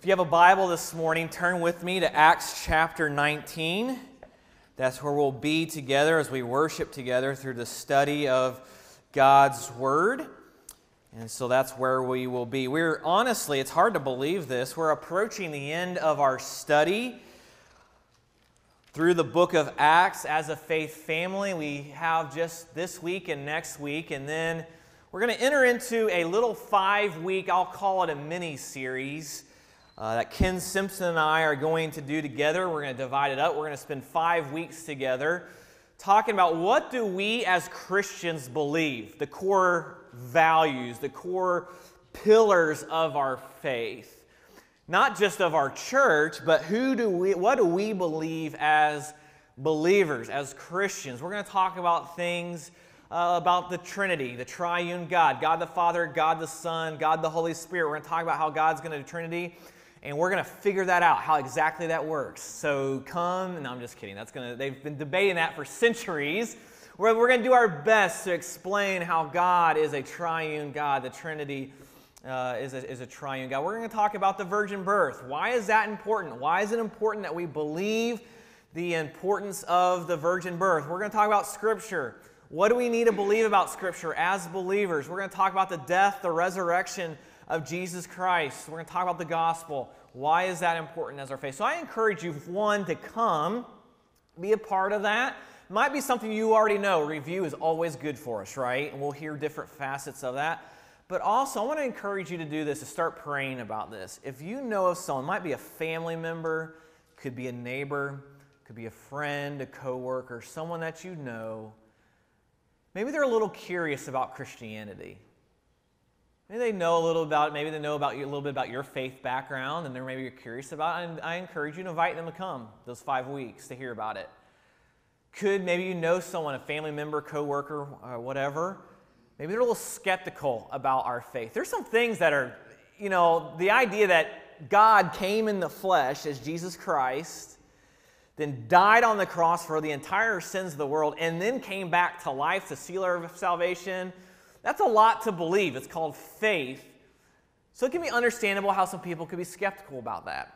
If you have a Bible this morning, turn with me to Acts chapter 19. That's where we'll be together as we worship together through the study of God's Word. And so that's where we will be. We're honestly, it's hard to believe this. We're approaching the end of our study through the book of Acts as a faith family. We have just this week and next week, and then we're going to enter into a little five week, I'll call it a mini series uh, that Ken Simpson and I are going to do together. We're going to divide it up. We're going to spend five weeks together talking about what do we as Christians believe, the core values, the core pillars of our faith. Not just of our church, but who do we, what do we believe as believers, as Christians? We're going to talk about things uh, about the Trinity, the triune God, God the Father, God the Son, God the Holy Spirit. We're going to talk about how God's going to do Trinity and we're going to figure that out how exactly that works. So come no i'm just kidding that's going to they've been debating that for centuries. We're, we're going to do our best to explain how god is a triune god the trinity uh, is, a, is a triune god. We're going to talk about the virgin birth. Why is that important? Why is it important that we believe the importance of the virgin birth? We're going to talk about scripture. What do we need to believe about scripture as believers? We're going to talk about the death the resurrection of Jesus Christ. We're going to talk about the gospel. Why is that important as our faith? So I encourage you, one, to come, be a part of that. Might be something you already know. Review is always good for us, right? And we'll hear different facets of that. But also, I want to encourage you to do this, to start praying about this. If you know of someone, might be a family member, could be a neighbor, could be a friend, a coworker, someone that you know. Maybe they're a little curious about Christianity. Maybe they know a little about, maybe they know about you, a little bit about your faith background, and they're maybe you're curious about. It. And I encourage you to invite them to come those five weeks to hear about it. Could maybe you know someone, a family member, coworker, or whatever. Maybe they're a little skeptical about our faith. There's some things that are, you know, the idea that God came in the flesh as Jesus Christ, then died on the cross for the entire sins of the world, and then came back to life to seal our salvation that's a lot to believe. It's called faith. So it can be understandable how some people could be skeptical about that.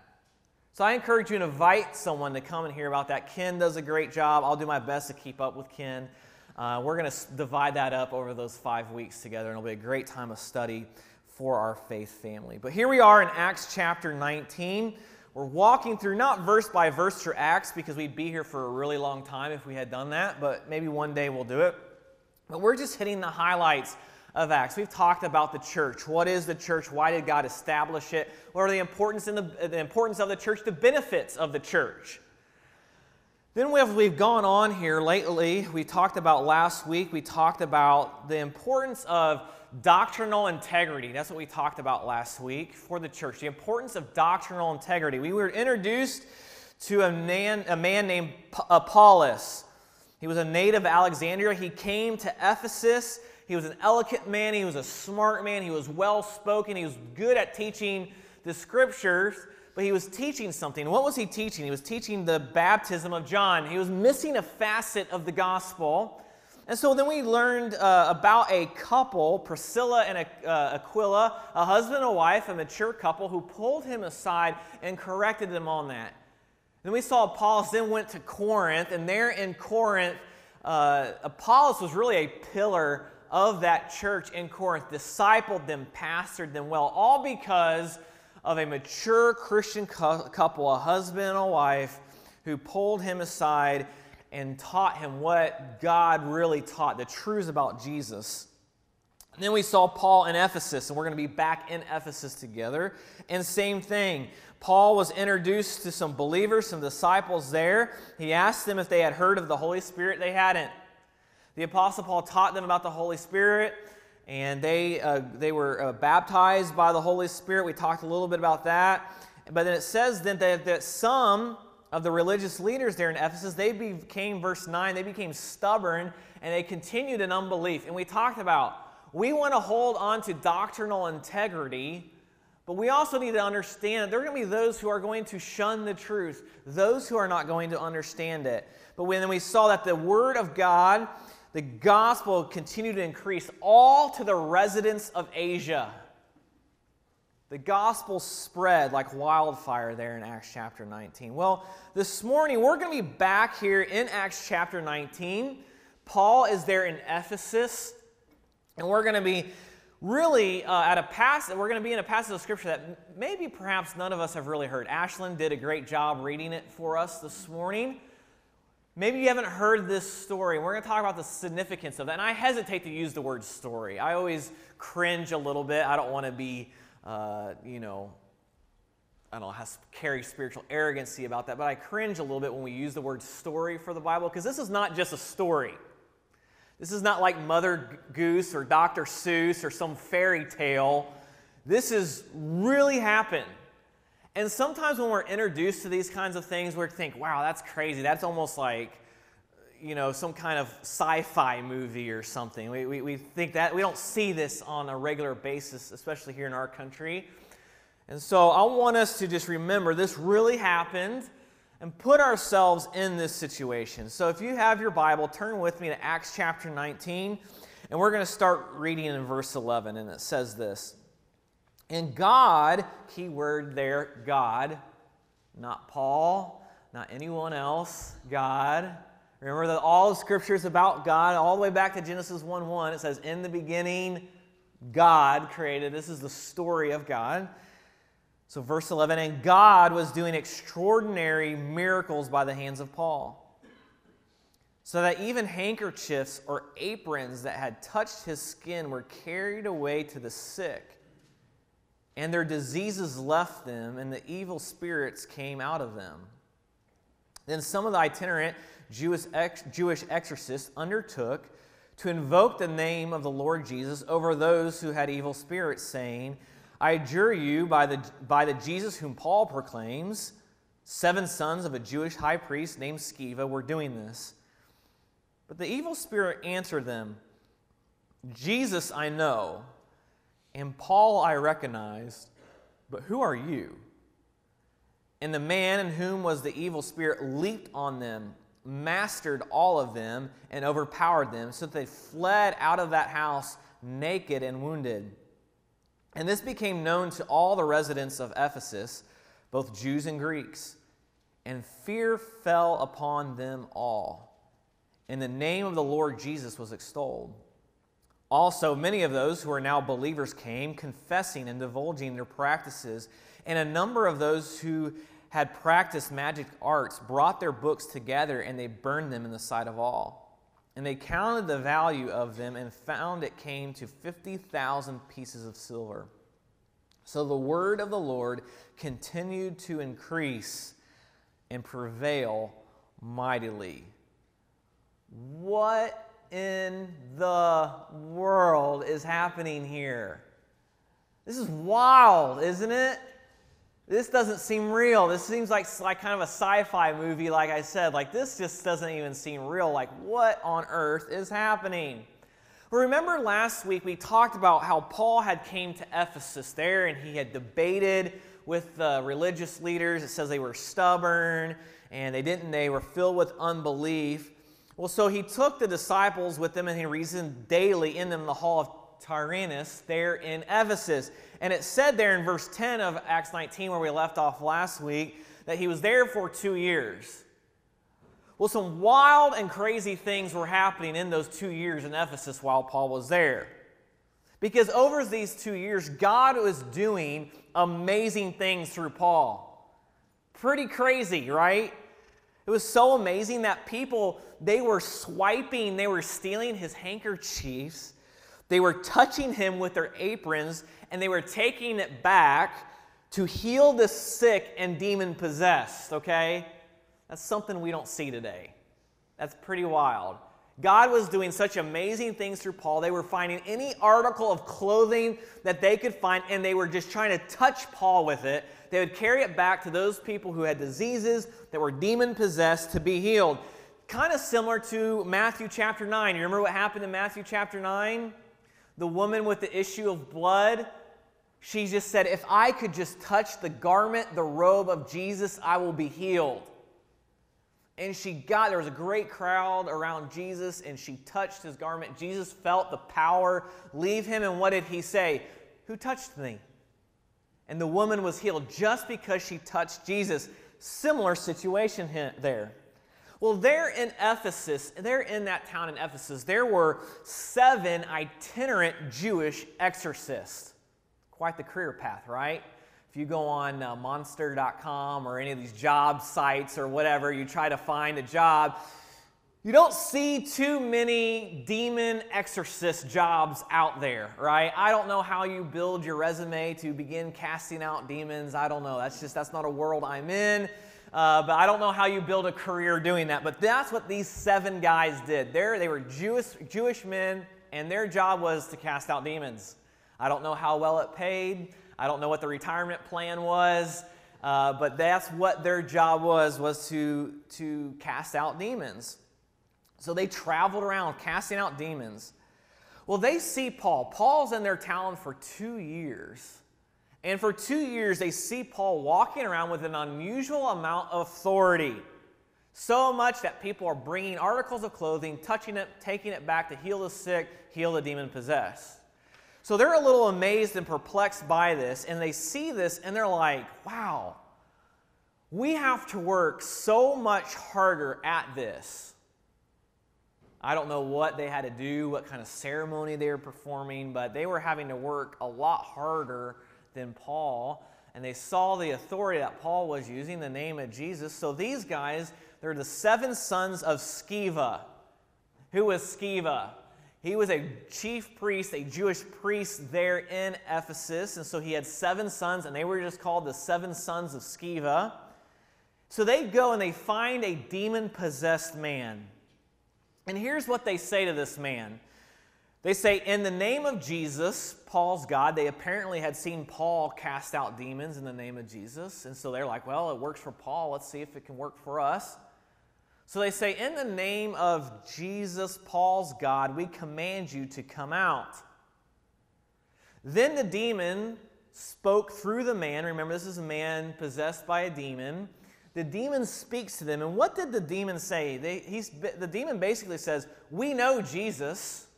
So I encourage you to invite someone to come and hear about that. Ken does a great job. I'll do my best to keep up with Ken. Uh, we're going to divide that up over those five weeks together, and it'll be a great time of study for our faith family. But here we are in Acts chapter 19. We're walking through not verse by verse through Acts because we'd be here for a really long time if we had done that, but maybe one day we'll do it. But we're just hitting the highlights of Acts. We've talked about the church. What is the church? Why did God establish it? What are the importance, in the, the importance of the church, the benefits of the church? Then we have, we've gone on here lately. We talked about last week, we talked about the importance of doctrinal integrity. That's what we talked about last week for the church. The importance of doctrinal integrity. We were introduced to a man, a man named Apollos. He was a native of Alexandria. He came to Ephesus. He was an eloquent man. He was a smart man. He was well spoken. He was good at teaching the scriptures, but he was teaching something. What was he teaching? He was teaching the baptism of John. He was missing a facet of the gospel. And so then we learned uh, about a couple, Priscilla and uh, Aquila, a husband and a wife, a mature couple, who pulled him aside and corrected them on that. Then we saw Apollos then went to Corinth, and there in Corinth, uh, Apollos was really a pillar of that church in Corinth, discipled them, pastored them well, all because of a mature Christian couple, a husband and a wife, who pulled him aside and taught him what God really taught, the truths about Jesus. And then we saw Paul in Ephesus, and we're going to be back in Ephesus together. And same thing. Paul was introduced to some believers, some disciples there. He asked them if they had heard of the Holy Spirit. They hadn't. The Apostle Paul taught them about the Holy Spirit, and they, uh, they were uh, baptized by the Holy Spirit. We talked a little bit about that. But then it says then that, that some of the religious leaders there in Ephesus, they became, verse 9, they became stubborn and they continued in unbelief. And we talked about we want to hold on to doctrinal integrity but we also need to understand that there are going to be those who are going to shun the truth, those who are not going to understand it. But when we saw that the Word of God, the gospel continued to increase all to the residents of Asia. The gospel spread like wildfire there in Acts chapter 19. Well, this morning we're going to be back here in Acts chapter 19. Paul is there in Ephesus, and we're going to be really uh, at a passage, we're going to be in a passage of scripture that maybe perhaps none of us have really heard. Ashlyn did a great job reading it for us this morning. Maybe you haven't heard this story. We're going to talk about the significance of that. And I hesitate to use the word story. I always cringe a little bit. I don't want to be, uh, you know, I don't know, carry spiritual arrogancy about that, but I cringe a little bit when we use the word story for the Bible because this is not just a story. This is not like Mother Goose or Dr. Seuss or some fairy tale. This has really happened. And sometimes when we're introduced to these kinds of things, we think, wow, that's crazy. That's almost like, you know, some kind of sci fi movie or something. We, we, we think that we don't see this on a regular basis, especially here in our country. And so I want us to just remember this really happened and put ourselves in this situation. So if you have your Bible, turn with me to Acts chapter 19, and we're going to start reading in verse 11, and it says this. And God, key word there, God, not Paul, not anyone else, God. Remember that all the scriptures about God, all the way back to Genesis 1 1, it says, In the beginning, God created. This is the story of God. So, verse 11, and God was doing extraordinary miracles by the hands of Paul. So that even handkerchiefs or aprons that had touched his skin were carried away to the sick and their diseases left them, and the evil spirits came out of them. Then some of the itinerant Jewish, ex- Jewish exorcists undertook to invoke the name of the Lord Jesus over those who had evil spirits, saying, I adjure you by the, by the Jesus whom Paul proclaims, seven sons of a Jewish high priest named Sceva were doing this. But the evil spirit answered them, Jesus I know and Paul I recognized, but who are you? And the man in whom was the evil spirit leaped on them, mastered all of them, and overpowered them, so that they fled out of that house naked and wounded. And this became known to all the residents of Ephesus, both Jews and Greeks. And fear fell upon them all. And the name of the Lord Jesus was extolled. Also, many of those who are now believers came, confessing and divulging their practices. And a number of those who had practiced magic arts brought their books together and they burned them in the sight of all. And they counted the value of them and found it came to 50,000 pieces of silver. So the word of the Lord continued to increase and prevail mightily. What in the world is happening here? This is wild, isn't it? This doesn't seem real. This seems like, like kind of a sci fi movie, like I said. Like, this just doesn't even seem real. Like, what on earth is happening? Remember last week we talked about how Paul had came to Ephesus there and he had debated with the religious leaders. It says they were stubborn and they didn't they were filled with unbelief. Well, so he took the disciples with him and he reasoned daily in them the hall of Tyrannus there in Ephesus. And it said there in verse 10 of Acts 19, where we left off last week, that he was there for two years. Well, some wild and crazy things were happening in those two years in Ephesus while Paul was there. Because over these two years, God was doing amazing things through Paul. Pretty crazy, right? It was so amazing that people, they were swiping, they were stealing his handkerchiefs, they were touching him with their aprons, and they were taking it back to heal the sick and demon possessed, okay? That's something we don't see today. That's pretty wild. God was doing such amazing things through Paul. They were finding any article of clothing that they could find, and they were just trying to touch Paul with it they would carry it back to those people who had diseases that were demon possessed to be healed. Kind of similar to Matthew chapter 9. You remember what happened in Matthew chapter 9? The woman with the issue of blood, she just said, If I could just touch the garment, the robe of Jesus, I will be healed. And she got, there was a great crowd around Jesus, and she touched his garment. Jesus felt the power leave him, and what did he say? Who touched me? And the woman was healed just because she touched Jesus. Similar situation there. Well, there in Ephesus, there in that town in Ephesus, there were seven itinerant Jewish exorcists. Quite the career path, right? If you go on uh, monster.com or any of these job sites or whatever, you try to find a job, you don't see too many demon exorcist jobs out there, right? I don't know how you build your resume to begin casting out demons. I don't know. That's just, that's not a world I'm in. Uh, but I don't know how you build a career doing that. But that's what these seven guys did. They're, they were Jewish, Jewish men, and their job was to cast out demons. I don't know how well it paid. I don't know what the retirement plan was. Uh, but that's what their job was, was to, to cast out demons. So they traveled around casting out demons. Well, they see Paul. Paul's in their town for two years. And for two years, they see Paul walking around with an unusual amount of authority. So much that people are bringing articles of clothing, touching it, taking it back to heal the sick, heal the demon possessed. So they're a little amazed and perplexed by this, and they see this and they're like, wow, we have to work so much harder at this. I don't know what they had to do, what kind of ceremony they were performing, but they were having to work a lot harder than Paul. And they saw the authority that Paul was using, the name of Jesus. So these guys, they're the seven sons of Sceva. Who was Sceva? He was a chief priest, a Jewish priest there in Ephesus. And so he had seven sons, and they were just called the seven sons of Sceva. So they go and they find a demon possessed man. And here's what they say to this man they say, In the name of Jesus, Paul's God, they apparently had seen Paul cast out demons in the name of Jesus. And so they're like, Well, it works for Paul. Let's see if it can work for us. So they say, In the name of Jesus, Paul's God, we command you to come out. Then the demon spoke through the man. Remember, this is a man possessed by a demon the demon speaks to them. And what did the demon say? They, the demon basically says, We know Jesus.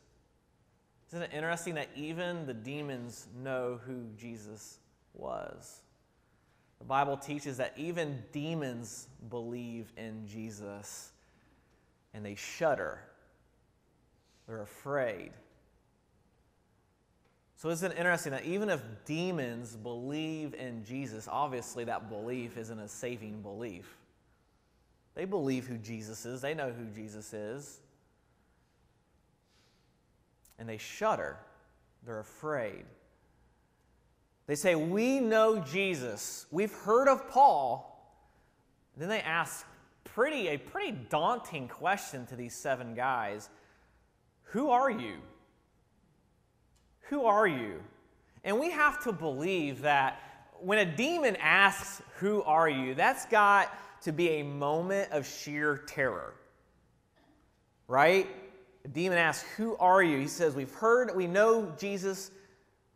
Isn't it interesting that even the demons know who Jesus was? The Bible teaches that even demons believe in Jesus and they shudder. They're afraid. So isn't it interesting that even if demons believe in Jesus, obviously that belief isn't a saving belief. They believe who Jesus is, they know who Jesus is. And they shudder, they're afraid. They say, We know Jesus. We've heard of Paul. Then they ask pretty, a pretty daunting question to these seven guys Who are you? Who are you? And we have to believe that when a demon asks, Who are you? that's got to be a moment of sheer terror. Right? A demon asks, Who are you? He says, We've heard, we know Jesus,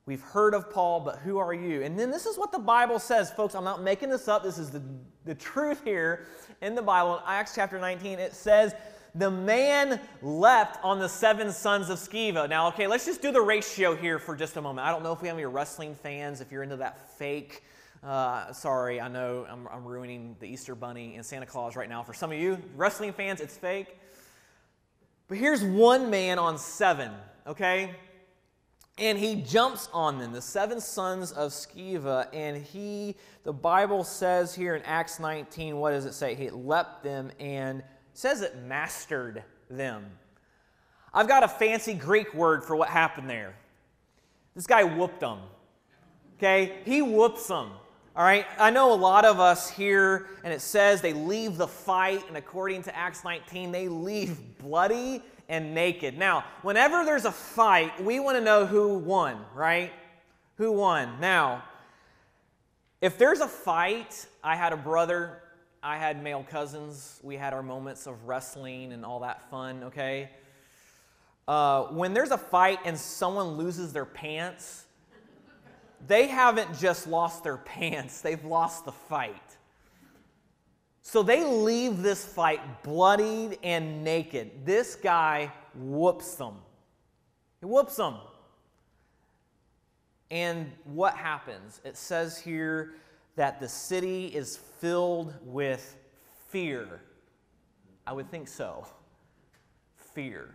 we've heard of Paul, but who are you? And then this is what the Bible says, folks. I'm not making this up. This is the, the truth here in the Bible. In Acts chapter 19, it says the man leapt on the seven sons of Sceva. Now, okay, let's just do the ratio here for just a moment. I don't know if we have any wrestling fans, if you're into that fake. Uh, sorry, I know I'm, I'm ruining the Easter Bunny and Santa Claus right now. For some of you wrestling fans, it's fake. But here's one man on seven, okay? And he jumps on them, the seven sons of Sceva, and he, the Bible says here in Acts 19, what does it say? He leapt them and says it mastered them. I've got a fancy Greek word for what happened there. This guy whooped them. Okay? He whoops them. All right? I know a lot of us here, and it says they leave the fight, and according to Acts 19, they leave bloody and naked. Now, whenever there's a fight, we want to know who won, right? Who won? Now, if there's a fight, I had a brother I had male cousins. We had our moments of wrestling and all that fun, okay? Uh, when there's a fight and someone loses their pants, they haven't just lost their pants, they've lost the fight. So they leave this fight bloodied and naked. This guy whoops them. He whoops them. And what happens? It says here that the city is filled with fear. I would think so. Fear.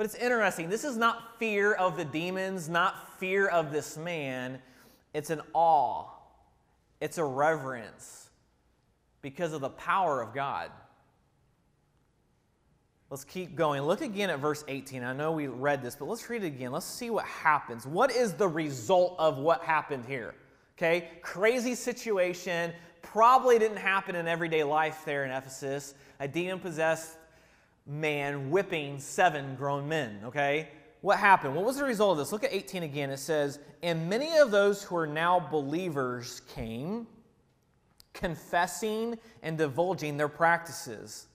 But it's interesting. This is not fear of the demons, not fear of this man. It's an awe, it's a reverence because of the power of God. Let's keep going. Look again at verse 18. I know we read this, but let's read it again. Let's see what happens. What is the result of what happened here? Okay, crazy situation. Probably didn't happen in everyday life there in Ephesus. A demon possessed man whipping seven grown men. Okay, what happened? What was the result of this? Look at 18 again. It says, And many of those who are now believers came, confessing and divulging their practices.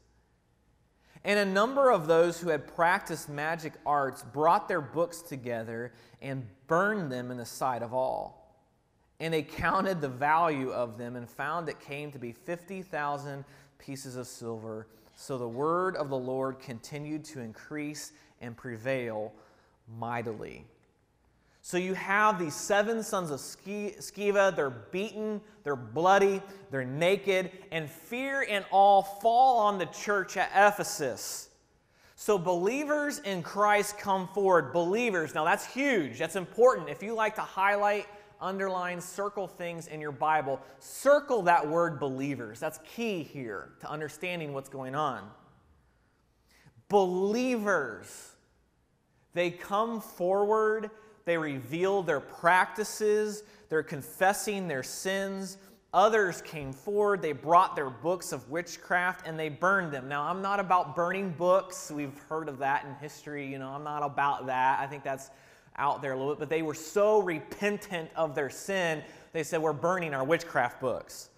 And a number of those who had practiced magic arts brought their books together and burned them in the sight of all. And they counted the value of them and found it came to be 50,000 pieces of silver. So the word of the Lord continued to increase and prevail mightily. So you have these seven sons of Sceva. They're beaten, they're bloody, they're naked, and fear and awe fall on the church at Ephesus. So believers in Christ come forward. Believers. Now that's huge. That's important. If you like to highlight, underline, circle things in your Bible, circle that word believers. That's key here to understanding what's going on. Believers. They come forward they reveal their practices, they're confessing their sins. Others came forward, they brought their books of witchcraft and they burned them. Now, I'm not about burning books. We've heard of that in history. You know, I'm not about that. I think that's out there a little bit. But they were so repentant of their sin, they said, We're burning our witchcraft books.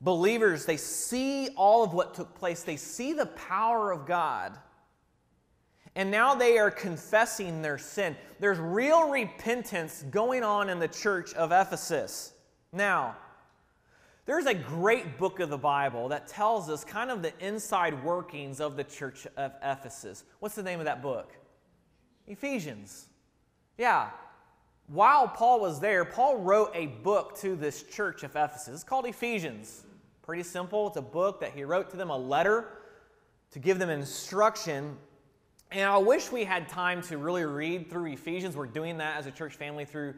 Believers, they see all of what took place, they see the power of God and now they are confessing their sin. There's real repentance going on in the church of Ephesus. Now, there's a great book of the Bible that tells us kind of the inside workings of the church of Ephesus. What's the name of that book? Ephesians. Yeah. While Paul was there, Paul wrote a book to this church of Ephesus. It's called Ephesians. Pretty simple. It's a book that he wrote to them, a letter to give them instruction and I wish we had time to really read through Ephesians. We're doing that as a church family through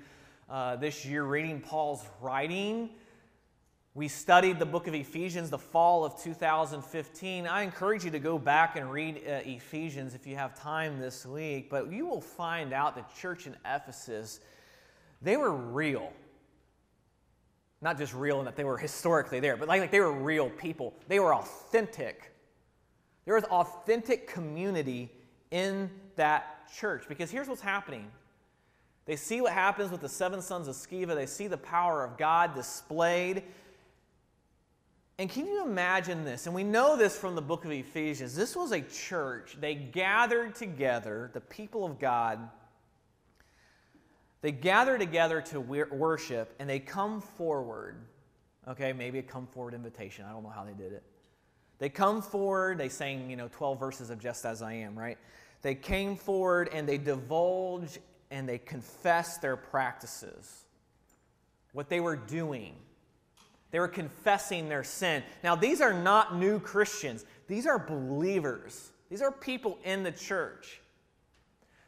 uh, this year, reading Paul's writing. We studied the book of Ephesians the fall of 2015. I encourage you to go back and read uh, Ephesians if you have time this week, but you will find out the church in Ephesus, they were real. Not just real in that they were historically there, but like, like they were real people. They were authentic. There was authentic community in that church. Because here's what's happening they see what happens with the seven sons of Sceva, they see the power of God displayed. And can you imagine this? And we know this from the book of Ephesians. This was a church. They gathered together, the people of God. They gather together to worship and they come forward. Okay, maybe a come forward invitation. I don't know how they did it. They come forward, they sang, you know, 12 verses of Just As I Am, right? They came forward and they divulged and they confessed their practices, what they were doing. They were confessing their sin. Now, these are not new Christians, these are believers. These are people in the church.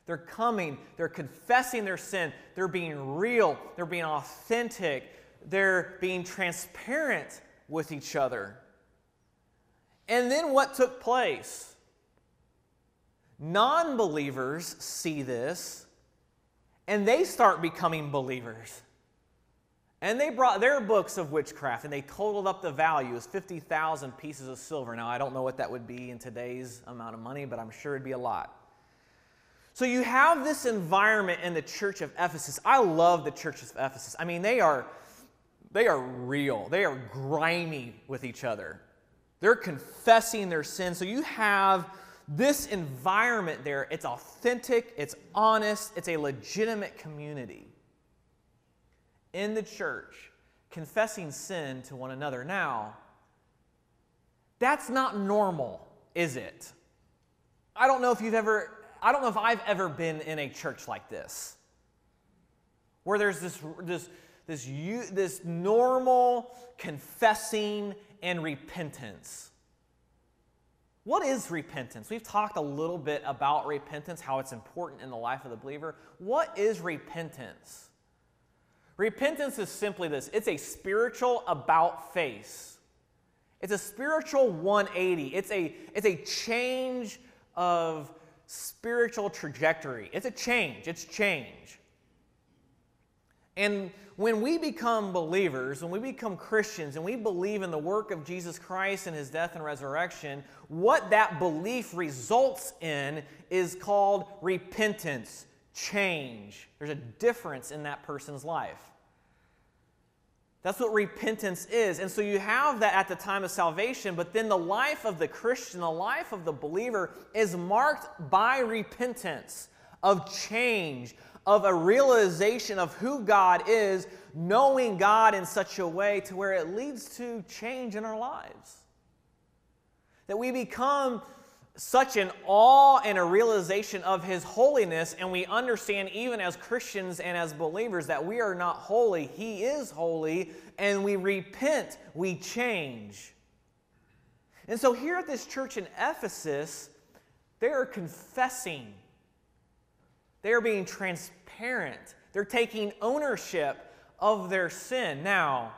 They're coming, they're confessing their sin, they're being real, they're being authentic, they're being transparent with each other. And then what took place? Non believers see this and they start becoming believers. And they brought their books of witchcraft and they totaled up the value as 50,000 pieces of silver. Now, I don't know what that would be in today's amount of money, but I'm sure it'd be a lot. So you have this environment in the church of Ephesus. I love the church of Ephesus. I mean, they are they are real. They are grimy with each other. They're confessing their sin. So you have this environment there. It's authentic, it's honest, it's a legitimate community in the church confessing sin to one another. Now, that's not normal, is it? I don't know if you've ever, I don't know if I've ever been in a church like this. where there's this, this, this, this normal confessing and repentance. What is repentance? We've talked a little bit about repentance, how it's important in the life of the believer. What is repentance? Repentance is simply this it's a spiritual about face. It's a spiritual 180. It's a, it's a change of spiritual trajectory. It's a change. It's change. And when we become believers, when we become Christians, and we believe in the work of Jesus Christ and his death and resurrection, what that belief results in is called repentance, change. There's a difference in that person's life. That's what repentance is. And so you have that at the time of salvation, but then the life of the Christian, the life of the believer, is marked by repentance, of change, of a realization of who God is, knowing God in such a way to where it leads to change in our lives. That we become such an awe and a realization of His holiness, and we understand, even as Christians and as believers, that we are not holy. He is holy, and we repent, we change. And so, here at this church in Ephesus, they are confessing, they are being transparent, they're taking ownership of their sin. Now,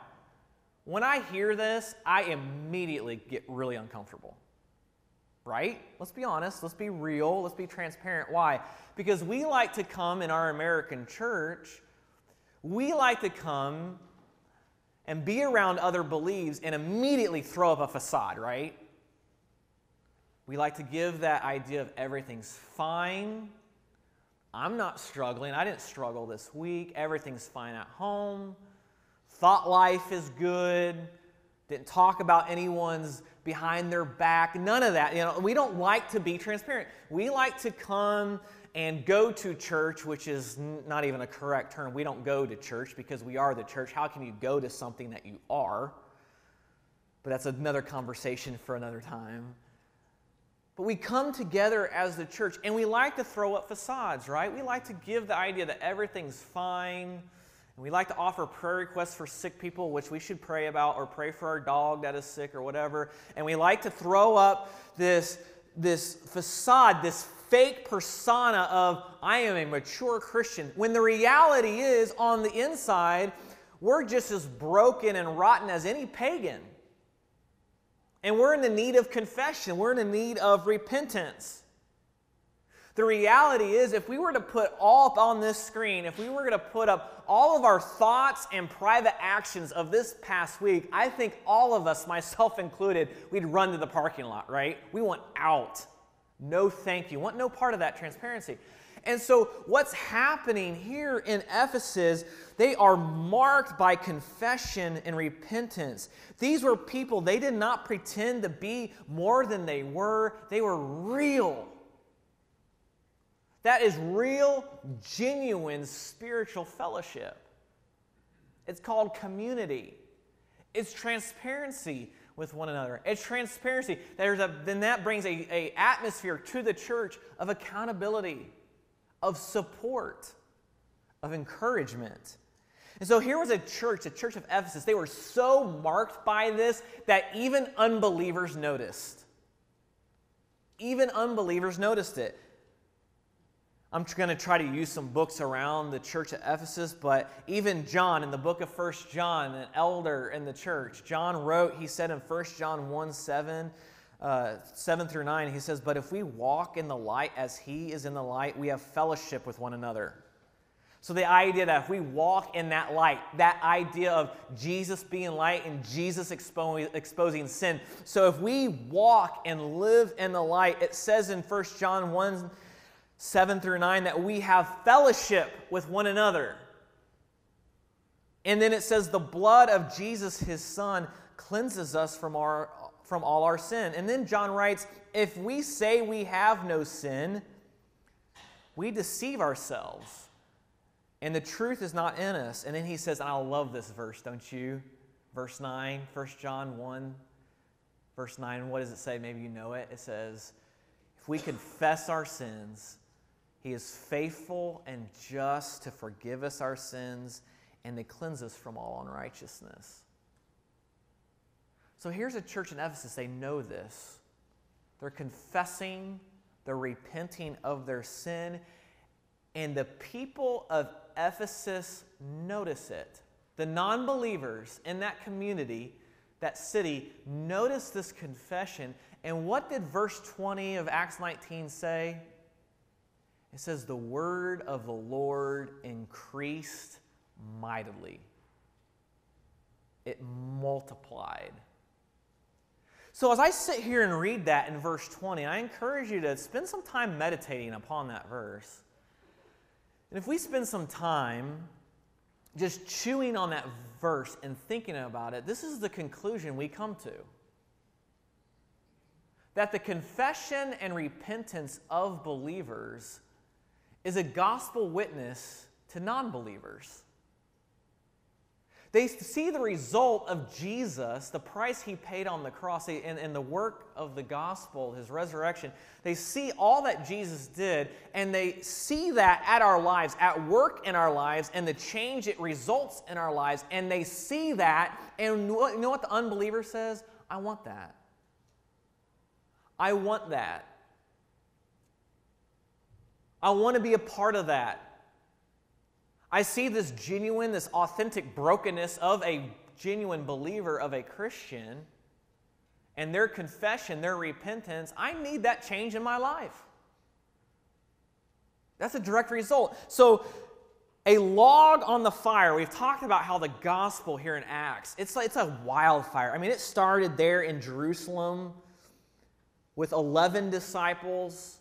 when I hear this, I immediately get really uncomfortable right? Let's be honest, let's be real, let's be transparent. Why? Because we like to come in our American church, we like to come and be around other beliefs and immediately throw up a facade, right? We like to give that idea of everything's fine. I'm not struggling. I didn't struggle this week. Everything's fine at home. Thought life is good. Didn't talk about anyone's behind their back, none of that. You know, we don't like to be transparent. We like to come and go to church, which is not even a correct term. We don't go to church because we are the church. How can you go to something that you are? But that's another conversation for another time. But we come together as the church and we like to throw up facades, right? We like to give the idea that everything's fine and we like to offer prayer requests for sick people, which we should pray about, or pray for our dog that is sick or whatever. And we like to throw up this, this facade, this fake persona of, I am a mature Christian, when the reality is, on the inside, we're just as broken and rotten as any pagan. And we're in the need of confession, we're in the need of repentance. The reality is, if we were to put all up on this screen, if we were going to put up all of our thoughts and private actions of this past week, I think all of us, myself included, we'd run to the parking lot, right? We want out. No thank you. Want no part of that transparency. And so, what's happening here in Ephesus, they are marked by confession and repentance. These were people, they did not pretend to be more than they were, they were real. That is real, genuine spiritual fellowship. It's called community. It's transparency with one another. It's transparency. There's a, then that brings a, a atmosphere to the church of accountability, of support, of encouragement. And so here was a church, the church of Ephesus. They were so marked by this that even unbelievers noticed. Even unbelievers noticed it. I'm going to try to use some books around the church at Ephesus, but even John in the book of First John, an elder in the church, John wrote, he said in First John 1 7, uh, 7 through 9, he says, But if we walk in the light as he is in the light, we have fellowship with one another. So the idea that if we walk in that light, that idea of Jesus being light and Jesus expo- exposing sin. So if we walk and live in the light, it says in First John 1 7 through 9 that we have fellowship with one another. And then it says, the blood of Jesus, his son, cleanses us from, our, from all our sin. And then John writes, if we say we have no sin, we deceive ourselves, and the truth is not in us. And then he says, and I love this verse, don't you? Verse 9, 1 John 1, verse 9. What does it say? Maybe you know it. It says, if we confess our sins, He is faithful and just to forgive us our sins and to cleanse us from all unrighteousness. So here's a church in Ephesus, they know this. They're confessing, they're repenting of their sin, and the people of Ephesus notice it. The non believers in that community, that city, notice this confession. And what did verse 20 of Acts 19 say? It says, The word of the Lord increased mightily, it multiplied. So, as I sit here and read that in verse 20, I encourage you to spend some time meditating upon that verse. And if we spend some time just chewing on that verse and thinking about it, this is the conclusion we come to. That the confession and repentance of believers is a gospel witness to non believers. They see the result of Jesus, the price he paid on the cross, and, and, the work of the gospel, his resurrection. They see all that Jesus did, and they see that at our lives, at work in our lives, and the change it results in our lives. And they see that, and you know what the unbeliever says? I want that. I want that. I want to be a part of that. I see this genuine, this authentic brokenness of a genuine believer, of a Christian, and their confession, their repentance. I need that change in my life. That's a direct result. So, a log on the fire. We've talked about how the gospel here in Acts, it's, like, it's a wildfire. I mean, it started there in Jerusalem with 11 disciples.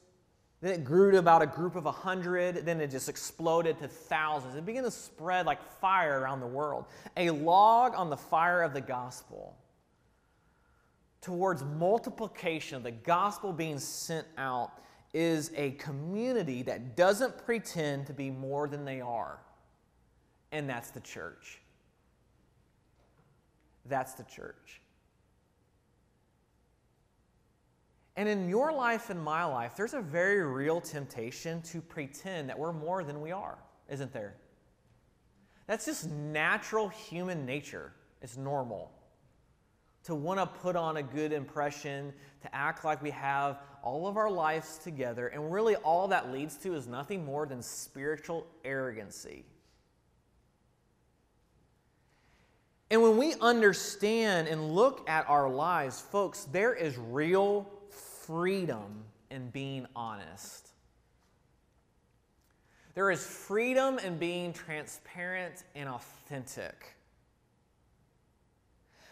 Then it grew to about a group of 100. Then it just exploded to thousands. It began to spread like fire around the world. A log on the fire of the gospel towards multiplication the gospel being sent out is a community that doesn't pretend to be more than they are. And that's the church. That's the church. And in your life and my life, there's a very real temptation to pretend that we're more than we are, isn't there? That's just natural human nature. It's normal. To want to put on a good impression, to act like we have all of our lives together, and really all that leads to is nothing more than spiritual arrogancy. And when we understand and look at our lives, folks, there is real freedom in being honest. There is freedom in being transparent and authentic.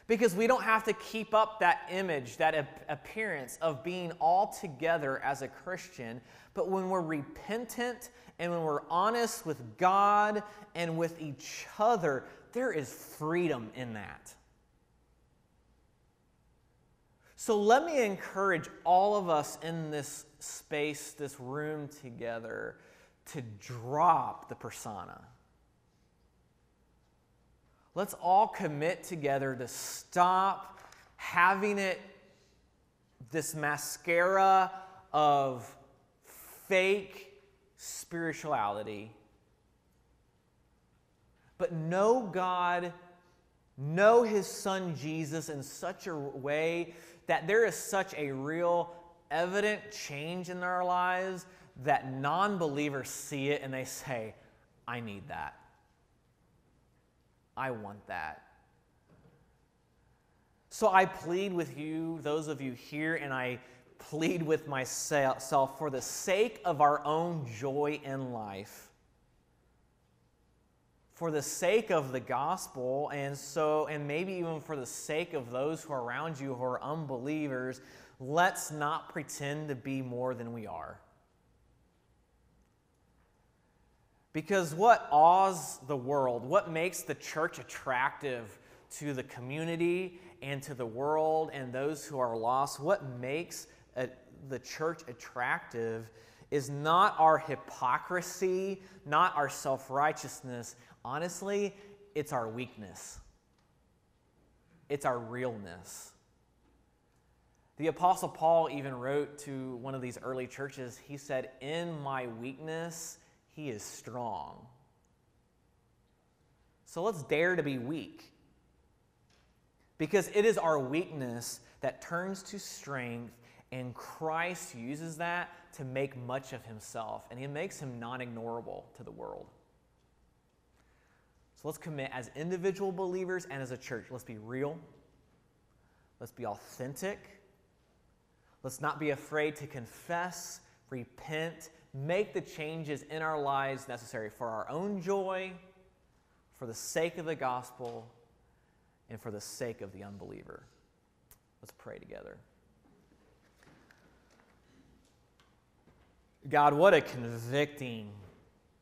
Because we don't have to keep up that image, that appearance of being all together as a Christian. But when we're repentant and when we're honest with God and with each other, there is freedom in that. So let me encourage all of us in this space, this room together, to drop the persona. Let's all commit together to stop having it, this mascara of fake spirituality, but know God, know His Son Jesus in such a way that there is such a real, evident change in our lives that non believers see it and they say, I need that. I want that. So I plead with you, those of you here, and I plead with myself for the sake of our own joy in life for the sake of the gospel and so and maybe even for the sake of those who are around you who are unbelievers let's not pretend to be more than we are. Because what awes the world what makes the church attractive to the community and to the world and those who are lost what makes a, the church attractive is not our hypocrisy not our self-righteousness Honestly, it's our weakness, it's our realness. The Apostle Paul even wrote to one of these early churches, he said, In my weakness, he is strong. So let's dare to be weak. Because it is our weakness that turns to strength, and Christ uses that to make much of himself, and he makes him non ignorable to the world. So let's commit as individual believers and as a church. Let's be real. Let's be authentic. Let's not be afraid to confess, repent, make the changes in our lives necessary for our own joy, for the sake of the gospel, and for the sake of the unbeliever. Let's pray together. God, what a convicting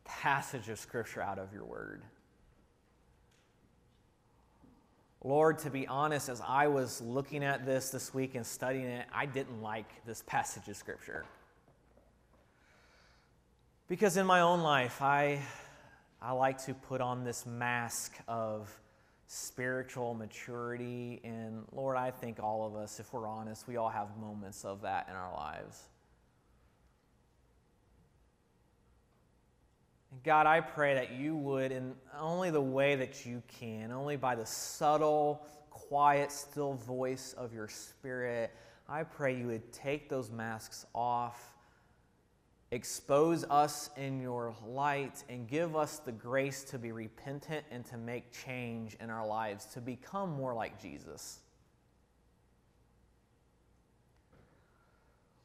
passage of Scripture out of your word. Lord, to be honest, as I was looking at this this week and studying it, I didn't like this passage of Scripture. Because in my own life, I, I like to put on this mask of spiritual maturity. And Lord, I think all of us, if we're honest, we all have moments of that in our lives. God, I pray that you would, in only the way that you can, only by the subtle, quiet, still voice of your Spirit, I pray you would take those masks off, expose us in your light, and give us the grace to be repentant and to make change in our lives, to become more like Jesus.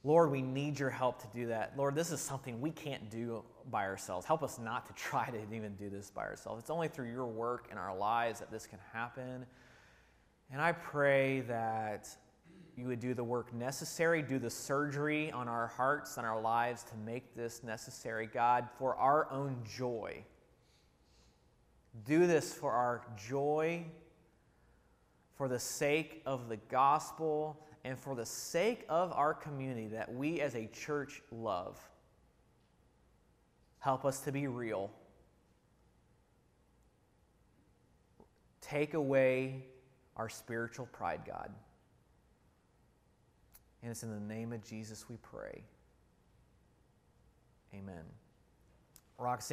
Lord, we need your help to do that. Lord, this is something we can't do by ourselves. Help us not to try to even do this by ourselves. It's only through your work in our lives that this can happen. And I pray that you would do the work necessary, do the surgery on our hearts and our lives to make this necessary, God, for our own joy. Do this for our joy, for the sake of the gospel and for the sake of our community that we as a church love. Help us to be real. Take away our spiritual pride, God. And it's in the name of Jesus we pray. Amen. Roxanne.